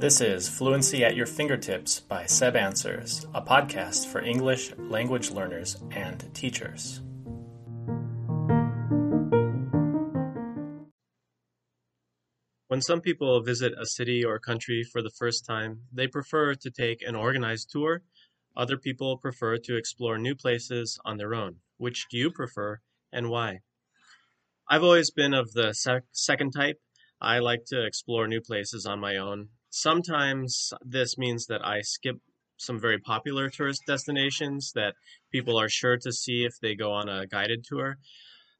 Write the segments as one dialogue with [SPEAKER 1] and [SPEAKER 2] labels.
[SPEAKER 1] This is Fluency at Your Fingertips by Seb Answers, a podcast for English language learners and teachers. When some people visit a city or country for the first time, they prefer to take an organized tour. Other people prefer to explore new places on their own. Which do you prefer and why? I've always been of the sec- second type. I like to explore new places on my own. Sometimes this means that I skip some very popular tourist destinations that people are sure to see if they go on a guided tour.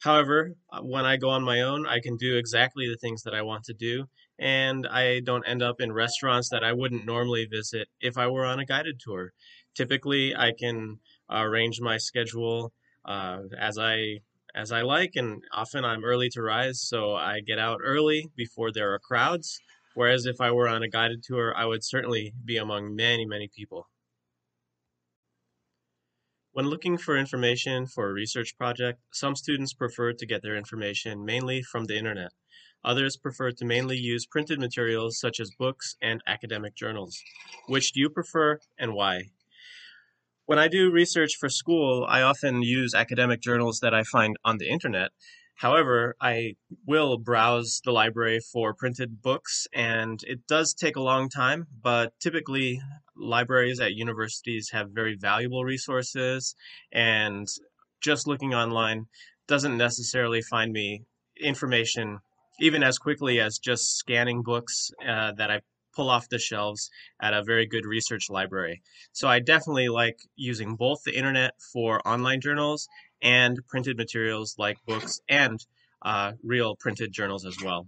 [SPEAKER 1] However, uh, when I go on my own, I can do exactly the things that I want to do, and I don't end up in restaurants that I wouldn't normally visit if I were on a guided tour. Typically, I can arrange my schedule uh, as I as I like, and often I'm early to rise, so I get out early before there are crowds. Whereas if I were on a guided tour, I would certainly be among many, many people. When looking for information for a research project, some students prefer to get their information mainly from the internet. Others prefer to mainly use printed materials such as books and academic journals. Which do you prefer and why? When I do research for school, I often use academic journals that I find on the internet. However, I will browse the library for printed books, and it does take a long time, but typically libraries at universities have very valuable resources, and just looking online doesn't necessarily find me information even as quickly as just scanning books uh, that I pull off the shelves at a very good research library. So I definitely like using both the internet for online journals and printed materials like books and uh, real printed journals as well.